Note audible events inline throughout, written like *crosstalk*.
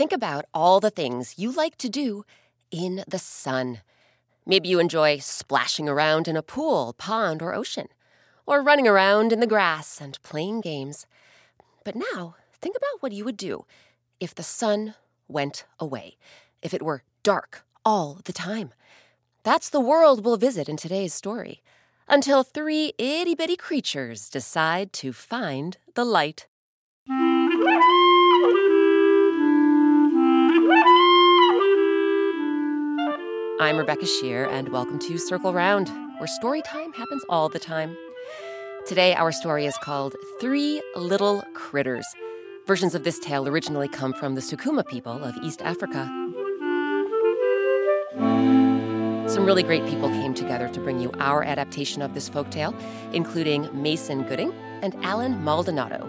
Think about all the things you like to do in the sun. Maybe you enjoy splashing around in a pool, pond, or ocean, or running around in the grass and playing games. But now, think about what you would do if the sun went away, if it were dark all the time. That's the world we'll visit in today's story, until three itty bitty creatures decide to find the light. I'm Rebecca Sheir, and welcome to Circle Round, where story time happens all the time. Today, our story is called Three Little Critters. Versions of this tale originally come from the Sukuma people of East Africa. Some really great people came together to bring you our adaptation of this folktale, including Mason Gooding and Allen Maldonado.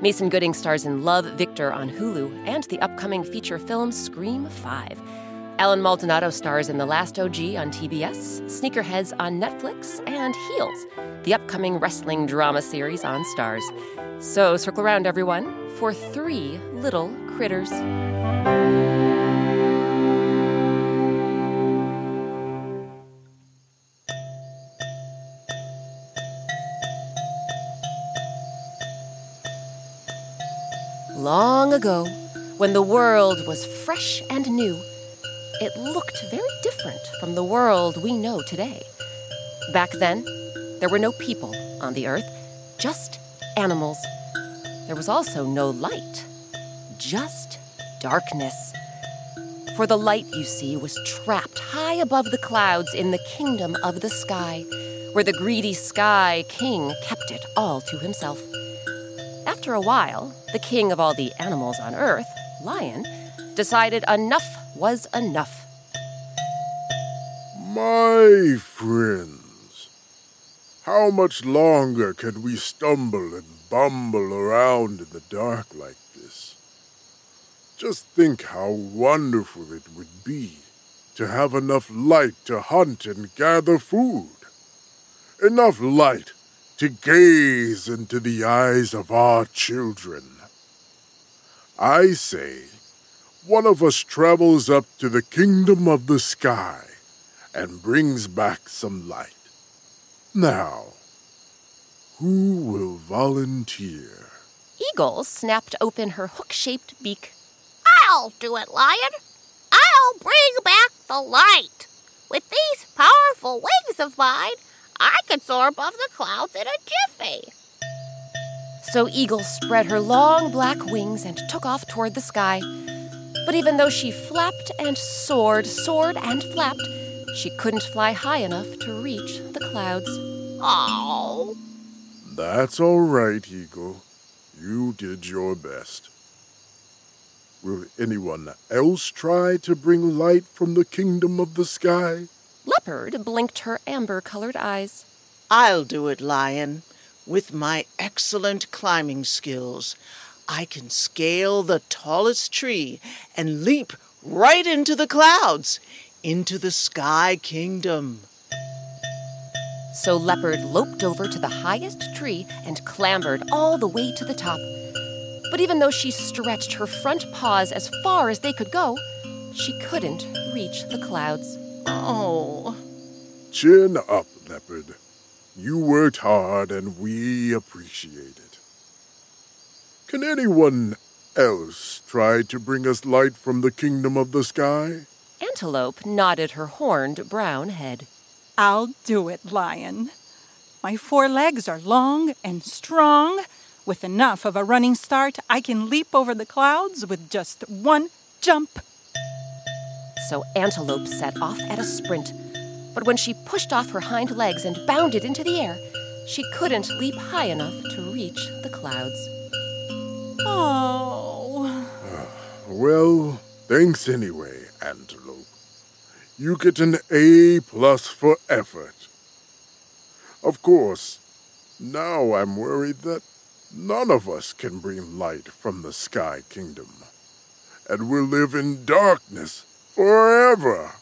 Mason Gooding stars in Love Victor on Hulu and the upcoming feature film Scream 5. Allen Maldonado stars in The Last OG on TBS, Sneakerheads on Netflix, and Heels, the upcoming wrestling drama series on Starz. So circle around, everyone, for three little critters. Long ago, when the world was fresh and new, it looked very different from the world we know today. Back then, there were no people on the earth, just animals. There was also no light, just darkness. For the light, you see, was trapped high above the clouds in the kingdom of the sky, where the greedy sky king kept it all to himself. After a while, the king of all the animals on earth, Lion, decided enough was enough. My friends, how much longer can we stumble and bumble around in the dark like this? Just think how wonderful it would be to have enough light to hunt and gather food. Enough light to gaze into the eyes of our children. I say, one of us travels up to the kingdom of the sky and brings back some light. Now, who will volunteer? Eagle snapped open her hook shaped beak. I'll do it, Lion. I'll bring back the light. With these powerful wings of mine, I can soar above the clouds in a jiffy. So Eagle spread her long black wings and took off toward the sky. But even though she flapped and soared, soared and flapped, she couldn't fly high enough to reach the clouds. Oh. That's all right, Eagle. You did your best. Will anyone else try to bring light from the kingdom of the sky? Leopard blinked her amber colored eyes. I'll do it, Lion. With my excellent climbing skills, I can scale the tallest tree and leap right into the clouds, into the Sky Kingdom. So Leopard loped over to the highest tree and clambered all the way to the top. But even though she stretched her front paws as far as they could go, she couldn't reach the clouds. Oh. Chin up, Leopard. You worked hard and we appreciate it. Can anyone else try to bring us light from the kingdom of the sky? Antelope nodded her horned brown head. I'll do it, Lion. My four legs are long and strong. With enough of a running start, I can leap over the clouds with just one jump. So Antelope set off at a sprint. But when she pushed off her hind legs and bounded into the air, she couldn't leap high enough to reach the clouds. Oh. *sighs* Well, thanks anyway, Antelope. You get an A plus for effort. Of course, now I'm worried that none of us can bring light from the Sky Kingdom, and we'll live in darkness forever.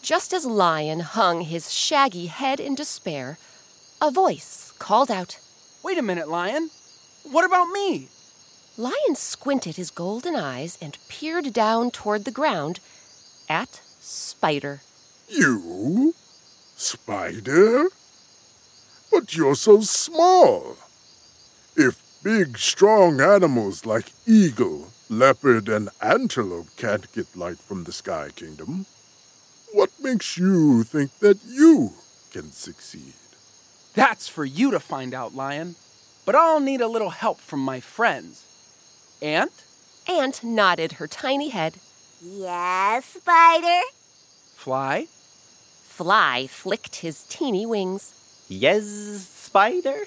Just as Lion hung his shaggy head in despair, a voice called out. Wait a minute, Lion. What about me? Lion squinted his golden eyes and peered down toward the ground at Spider. You? Spider? But you're so small. If big, strong animals like eagle, leopard, and antelope can't get light from the Sky Kingdom, what makes you think that you can succeed? That's for you to find out, Lion. But I'll need a little help from my friends. Ant? Ant nodded her tiny head. Yes, Spider? Fly? Fly flicked his teeny wings. Yes, Spider?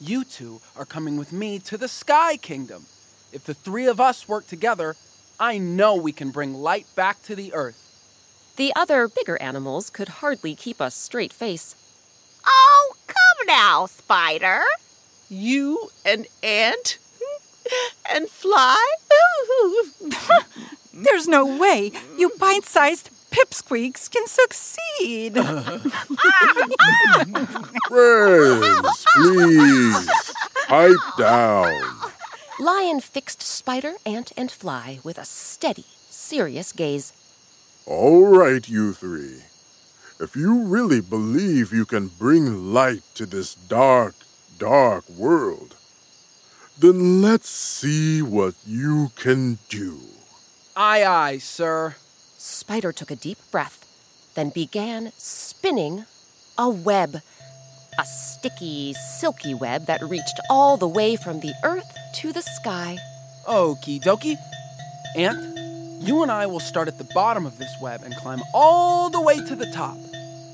You two are coming with me to the Sky Kingdom. If the three of us work together, I know we can bring light back to the earth. The other bigger animals could hardly keep a straight face. Oh, come now, Spider. You and Ant? And Fly? *laughs* There's no way you bite sized pipsqueaks can succeed. *laughs* Friends, please, pipe down. Lion fixed Spider, Ant, and Fly with a steady, serious gaze. All right, you three. If you really believe you can bring light to this dark, dark world, then let's see what you can do. Aye, aye, sir. Spider took a deep breath, then began spinning a web. A sticky, silky web that reached all the way from the earth to the sky. Okie dokie. Ant, you and I will start at the bottom of this web and climb all the way to the top.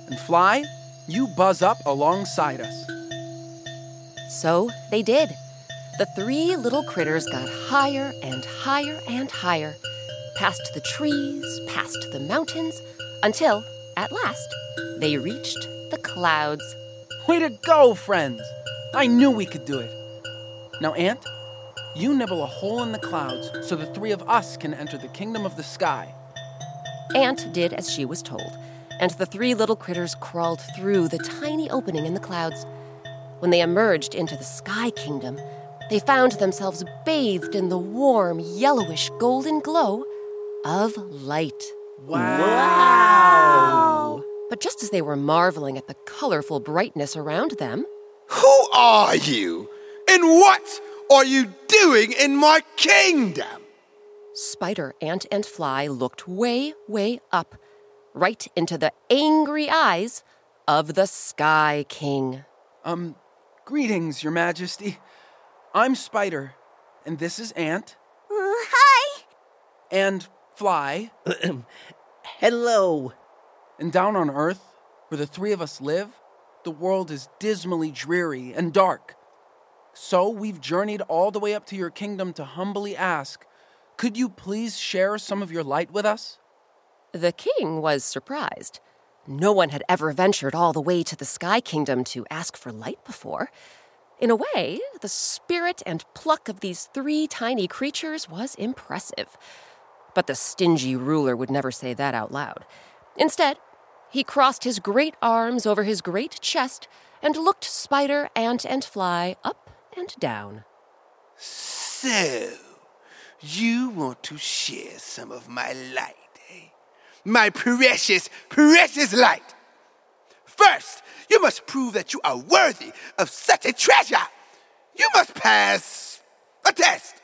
And Fly, you buzz up alongside us. So they did. The three little critters got higher and higher and higher, past the trees, past the mountains, until, at last, they reached the clouds. Way to go, friends! I knew we could do it. Now, Ant, you nibble a hole in the clouds so the three of us can enter the kingdom of the sky. Ant did as she was told, and the three little critters crawled through the tiny opening in the clouds. When they emerged into the Sky Kingdom, they found themselves bathed in the warm, yellowish golden glow of light. Wow! But just as they were marveling at the colorful brightness around them, Who are you? And what are you doing in my kingdom? Spider, Ant, and Fly looked way, way up, right into the angry eyes of the Sky King. Um, greetings, Your Majesty. I'm Spider, and this is Ant, Uh, hi. and Fly, *clears throat* Hello. and down on Earth, where the three of us live, the world is dismally dreary and dark. So we've journeyed all the way up to your kingdom to humbly ask, could you please share some of your light with us? The king was surprised. No one had ever ventured all the way to the Sky Kingdom to ask for light before. In a way, the spirit and pluck of these three tiny creatures was impressive. But the stingy ruler would never say that out loud. Instead, he crossed his great arms over his great chest and looked Spider, Ant, and Fly up and down. So, you want to share some of my light, eh? My precious, precious light. First, you must prove that you are worthy of such a treasure. You must pass a test.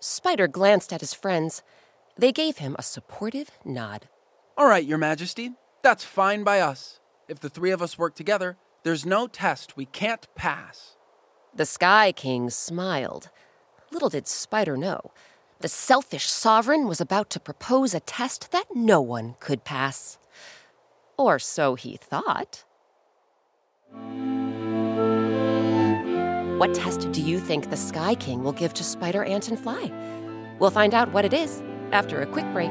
Spider glanced at his friends. They gave him a supportive nod. All right, Your Majesty, that's fine by us. If the three of us work together, there's no test we can't pass. The Sky King smiled. Little did Spider know. The selfish sovereign was about to propose a test that no one could pass. Or so he thought. What test do you think the Sky King will give to Spider, Ant, and Fly? We'll find out what it is after a quick break.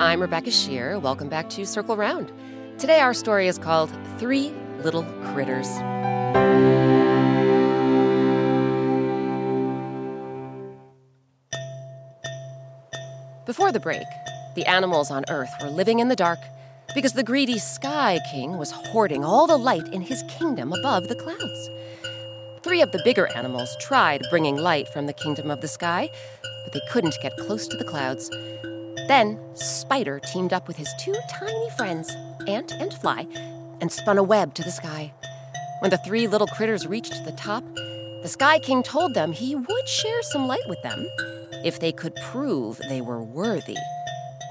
I'm Rebecca Sheir. Welcome back to Circle Round. Today, our story is called Three Little Critters. Before the break, the animals on Earth were living in the dark because the greedy Sky King was hoarding all the light in his kingdom above the clouds. Three of the bigger animals tried bringing light from the kingdom of the sky, but they couldn't get close to the clouds. Then, Spider teamed up with his two tiny friends, Ant and Fly, and spun a web to the sky. When the three little critters reached the top, the Sky King told them he would share some light with them if they could prove they were worthy.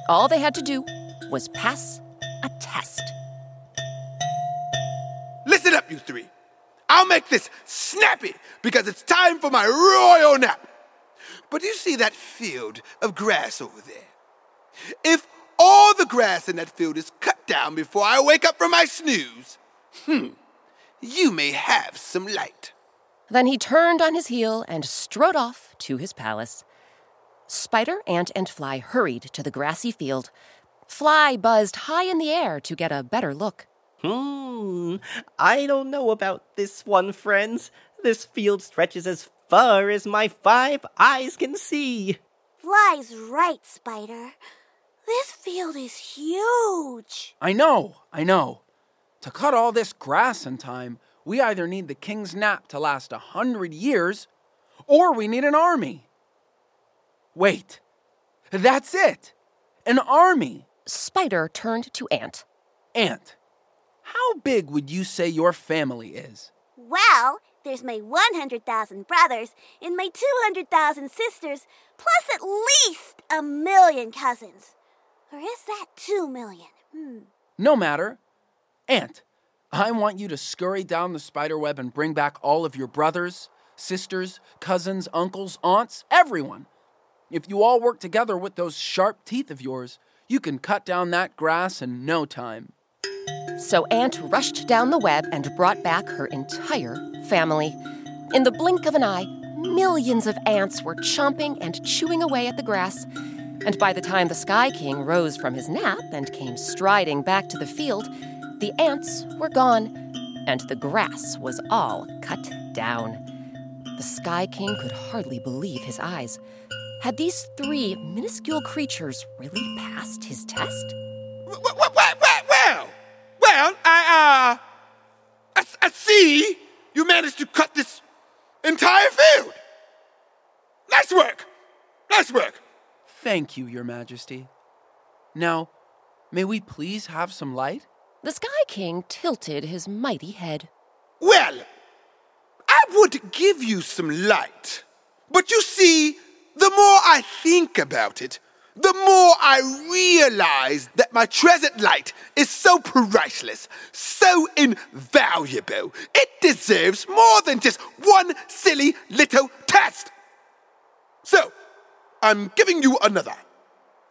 All they had to do was pass a test. Listen up, you three. I'll make this snappy because it's time for my royal nap. But you see that field of grass over there? If all the grass in that field is cut down before I wake up from my snooze, hmm, you may have some light. Then he turned on his heel and strode off to his palace. Spider, Ant, and Fly hurried to the grassy field. Fly buzzed high in the air to get a better look. Hmm, I don't know about this one, friends. This field stretches as far as my five eyes can see. Fly's right, Spider. This field is huge. I know, I know. To cut all this grass in time, we either need the king's nap to last a hundred years, or we need an army. Wait, that's it! An army! Spider turned to Ant. Ant, how big would you say your family is? Well, there's my 100,000 brothers and my 200,000 sisters, plus at least a million cousins. Or is that two million? Hmm. No matter. Ant, I want you to scurry down the spider web and bring back all of your brothers, sisters, cousins, uncles, aunts, everyone. If you all work together with those sharp teeth of yours, you can cut down that grass in no time. So Ant rushed down the web and brought back her entire family. In the blink of an eye, millions of ants were chomping and chewing away at the grass. And by the time the Sky King rose from his nap and came striding back to the field, the ants were gone, and the grass was all cut down. The Sky King could hardly believe his eyes. Had these three minuscule creatures really passed his test? Well, well, well, well I, uh, I, I see you managed to cut this entire field. Nice work. Nice work. Thank you, Your Majesty. Now, may we please have some light? The Sky King tilted his mighty head. Well, I would give you some light. But you see, the more I think about it, the more I realize that my treasured light is so priceless, so invaluable, it deserves more than just one silly little test. So, I'm giving you another.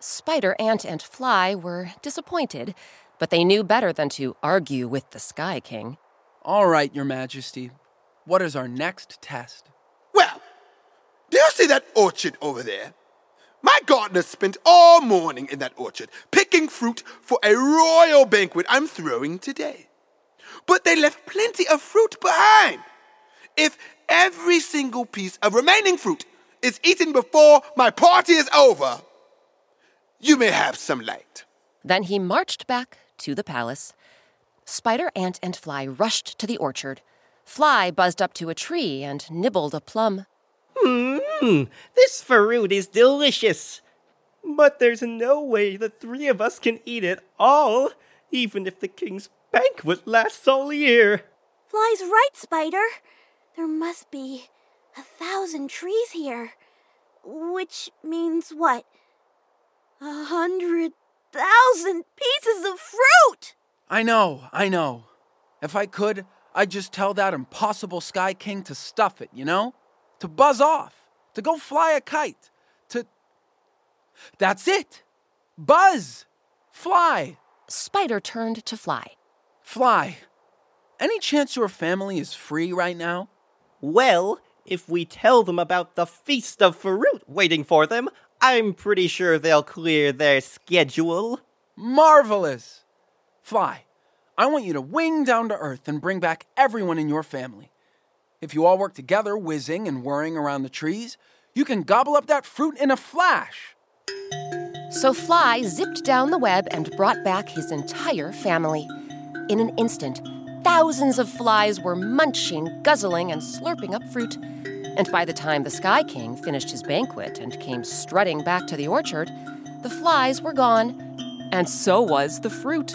Spider, Ant, and Fly were disappointed, but they knew better than to argue with the Sky King. All right, Your Majesty. What is our next test? Well, do you see that orchard over there? My gardener spent all morning in that orchard picking fruit for a royal banquet I'm throwing today. But they left plenty of fruit behind. If every single piece of remaining fruit is eaten before my party is over, you may have some light. Then he marched back to the palace. Spider, Ant, and Fly rushed to the orchard. Fly buzzed up to a tree and nibbled a plum. Mmm, this fruit is delicious. But there's no way the three of us can eat it all, even if the king's banquet lasts all year. Fly's right, Spider. There must be a thousand trees here. Which means what? A hundred thousand pieces of fruit! I know, I know. If I could, I'd just tell that impossible Sky King to stuff it, you know? To buzz off, to go fly a kite, to. That's it! Buzz! Fly! Spider turned to Fly. Fly. Any chance your family is free right now? Well, if we tell them about the feast of fruit waiting for them, I'm pretty sure they'll clear their schedule. Marvelous! Fly, I want you to wing down to Earth and bring back everyone in your family. If you all work together, whizzing and whirring around the trees, you can gobble up that fruit in a flash. So Fly zipped down the web and brought back his entire family. In an instant, thousands of flies were munching, guzzling, and slurping up fruit. And by the time the Sky King finished his banquet and came strutting back to the orchard, the flies were gone, and so was the fruit.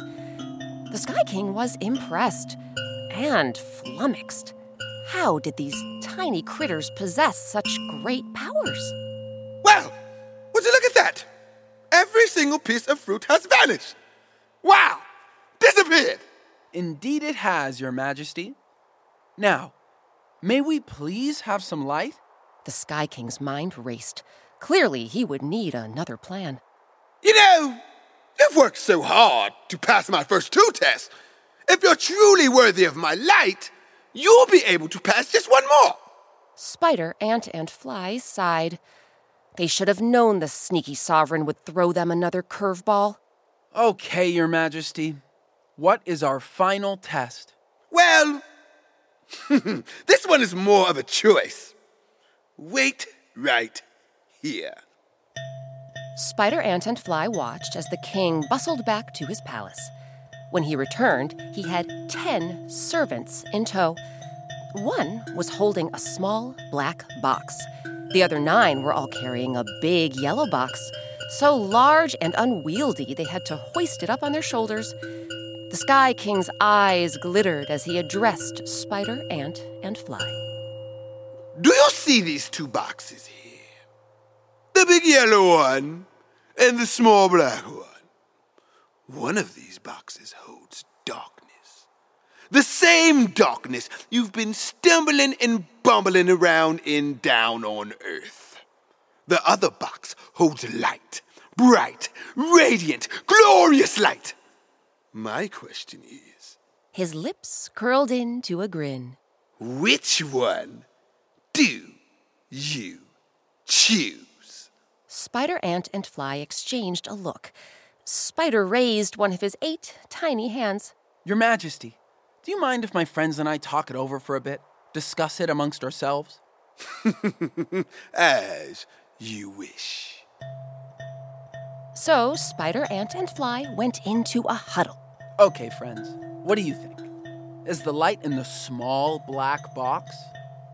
The Sky King was impressed and flummoxed. How did these tiny critters possess such great powers? Well, would you look at that? Every single piece of fruit has vanished. Wow! Disappeared! Indeed, it has, Your Majesty. Now, may we please have some light? The Sky King's mind raced. Clearly, he would need another plan. You know, you've worked so hard to pass my first two tests. If you're truly worthy of my light, you'll be able to pass just one more. Spider, Ant, and Fly sighed. They should have known the sneaky sovereign would throw them another curveball. Okay, Your Majesty. What is our final test? Well, *laughs* this one is more of a choice. Wait right here. Spider, Ant, and Fly watched as the king bustled back to his palace. When he returned, he had ten servants in tow. One was holding a small black box. The other nine were all carrying a big yellow box, so large and unwieldy they had to hoist it up on their shoulders. The Sky King's eyes glittered as he addressed Spider, Ant, and Fly. Do you see these two boxes here? The big yellow one and the small black one. One of these boxes holds darkness. The same darkness you've been stumbling and bumbling around in down on earth. The other box holds light, bright, radiant, glorious light. My question is His lips curled into a grin. which one do you choose? Spider, Ant, and Fly exchanged a look. Spider raised one of his eight tiny hands. Your Majesty, do you mind if my friends and I talk it over for a bit? Discuss it amongst ourselves? *laughs* As you wish. So Spider, Ant, and Fly went into a huddle. Okay, friends, what do you think? Is the light in the small black box?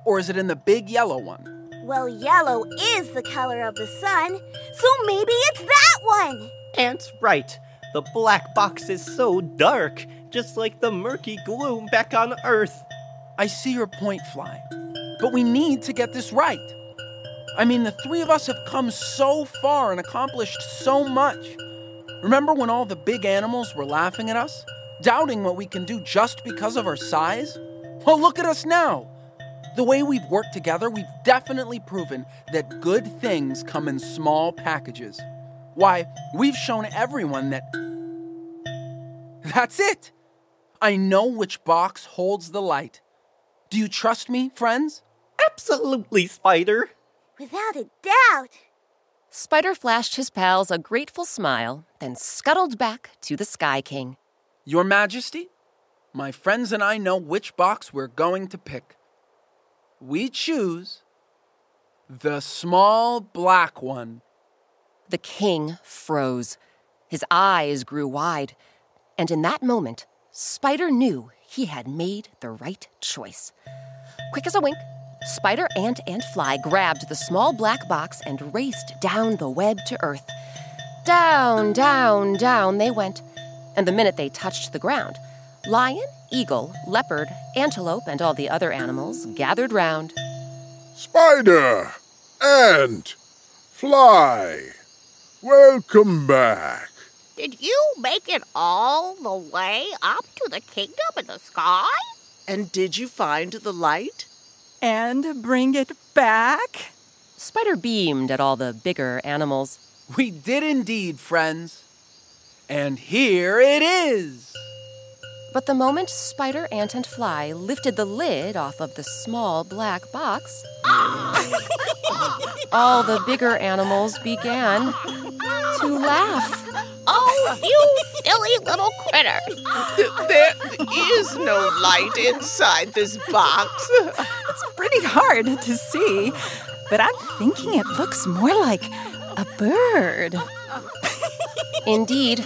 Or is it in the big yellow one? Well, yellow is the color of the sun, so maybe it's that one! Ant's right. The black box is so dark, just like the murky gloom back on Earth. I see your point, Fly. But we need to get this right. I mean, the three of us have come so far and accomplished so much. Remember when all the big animals were laughing at us, doubting what we can do just because of our size? Well, look at us now. The way we've worked together, we've definitely proven that good things come in small packages. Why, we've shown everyone that. That's it! I know which box holds the light. Do you trust me, friends? Absolutely, Spider. Without a doubt. Spider flashed his pals a grateful smile, then scuttled back to the Sky King. Your Majesty, my friends and I know which box we're going to pick. We choose the small black one. The king froze. His eyes grew wide. And in that moment, Spider knew he had made the right choice. Quick as a wink, Spider, Ant, and Fly grabbed the small black box and raced down the web to Earth. Down, down, down they went. And the minute they touched the ground, lion, eagle, leopard, antelope, and all the other animals gathered round. Spider! Ant! Fly! Welcome back. Did you make it all the way up to the kingdom in the sky? And did you find the light? And bring it back? Spider beamed at all the bigger animals. We did indeed, friends. And here it is. But the moment Spider, Ant, and Fly lifted the lid off of the small black box, *laughs* all the bigger animals began to laugh. Oh, you silly little critter. There is no light inside this box. It's pretty hard to see, but I'm thinking it looks more like a bird. Indeed,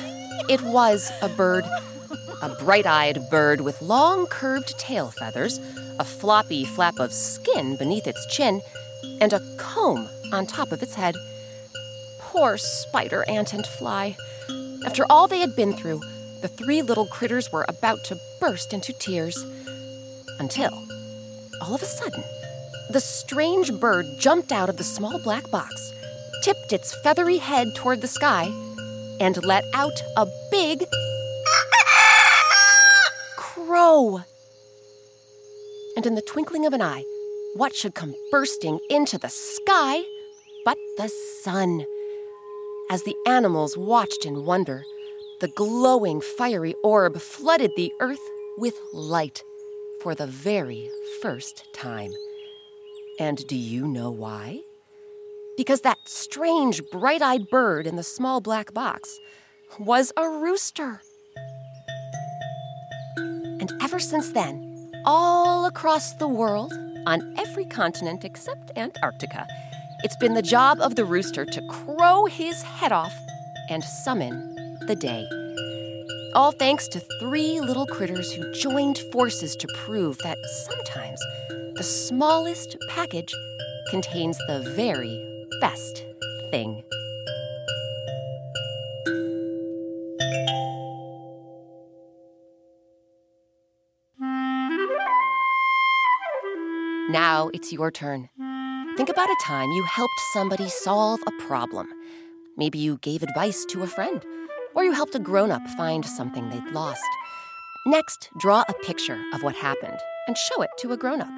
it was a bird. A bright eyed bird with long curved tail feathers, a floppy flap of skin beneath its chin, and a comb on top of its head. Poor spider, ant, and fly. After all they had been through, the three little critters were about to burst into tears. Until, all of a sudden, the strange bird jumped out of the small black box, tipped its feathery head toward the sky, and let out a big crow. And in the twinkling of an eye, what should come bursting into the sky but the sun? As the animals watched in wonder, the glowing fiery orb flooded the earth with light for the very first time. And do you know why? Because that strange bright eyed bird in the small black box was a rooster. And ever since then, all across the world, on every continent except Antarctica, it's been the job of the rooster to crow his head off and summon the day. All thanks to three little critters who joined forces to prove that sometimes the smallest package contains the very best thing. Now it's your turn. Think about a time you helped somebody solve a problem. Maybe you gave advice to a friend, or you helped a grown up find something they'd lost. Next, draw a picture of what happened and show it to a grown up.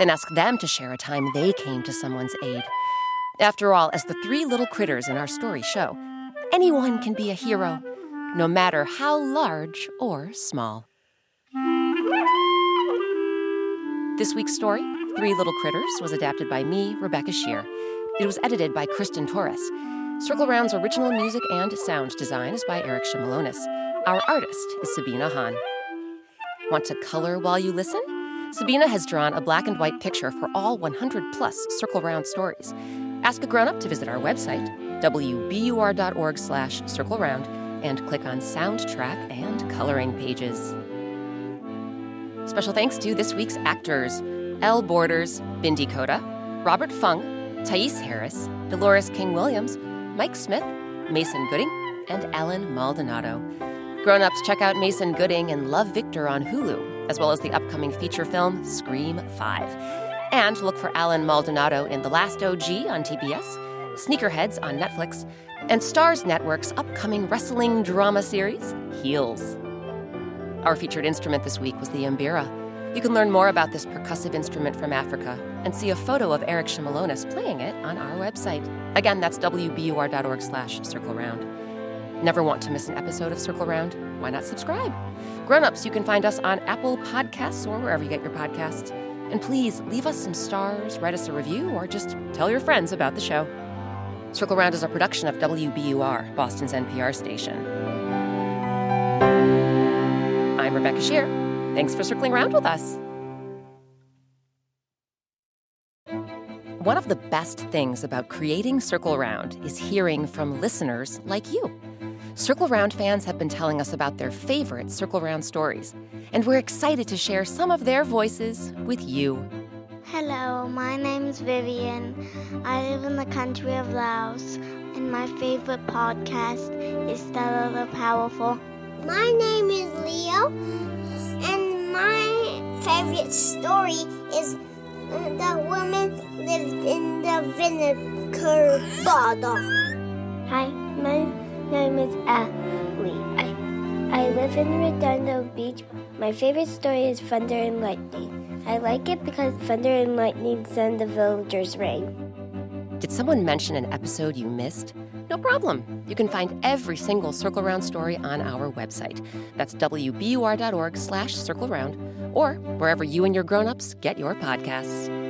Then ask them to share a time they came to someone's aid. After all, as the three little critters in our story show, anyone can be a hero, no matter how large or small. This week's story, Three Little Critters, was adapted by me, Rebecca Sheir. It was edited by Kristen Torres. Circle Round's original music and sound design is by Eric Shimalonis. Our artist is Sabina Hahn. Want to color while you listen? Sabina has drawn a black and white picture for all 100 plus Circle Round stories. Ask a grown-up to visit our website, wbur.org slash circle round, and click on soundtrack and coloring pages. Special thanks to this week's actors Elle Borders, Bindi Coda, Robert Fung, Thais Harris, Dolores King Williams, Mike Smith, Mason Gooding, and Allen Maldonado. Grown ups, check out Mason Gooding and Love Victor on Hulu, as well as the upcoming feature film Scream 5. And look for Allen Maldonado in The Last OG on TBS, Sneakerheads on Netflix, and Starz Network's upcoming wrestling drama series, Heels. Our featured instrument this week was the Mbira. You can learn more about this percussive instrument from Africa and see a photo of Eric Shimalonis playing it on our website. Again, that's wbur.org slash circle round. Never want to miss an episode of Circle Round? Why not subscribe? Grown-ups, you can find us on Apple Podcasts or wherever you get your podcasts. And please leave us some stars, write us a review, or just tell your friends about the show. Circle Round is a production of WBUR, Boston's NPR station. I'm Rebecca Sheir. Thanks for circling around with us. One of the best things about creating Circle Round is hearing from listeners like you. Circle Round fans have been telling us about their favorite Circle Round stories, and we're excited to share some of their voices with you. Hello, my name is Vivian. I live in the country of Laos, and my favorite podcast is Stella the Powerful. My name is Leo, and my favorite story is the woman lived in the vinegar bottle. Hi, my name is Ellie. I, I live in Redondo Beach. My favorite story is Thunder and Lightning. I like it because thunder and lightning send the villagers rain. Did someone mention an episode you missed? No problem. You can find every single Circle Round story on our website. That's wbur.org slash circle round or wherever you and your grown-ups get your podcasts.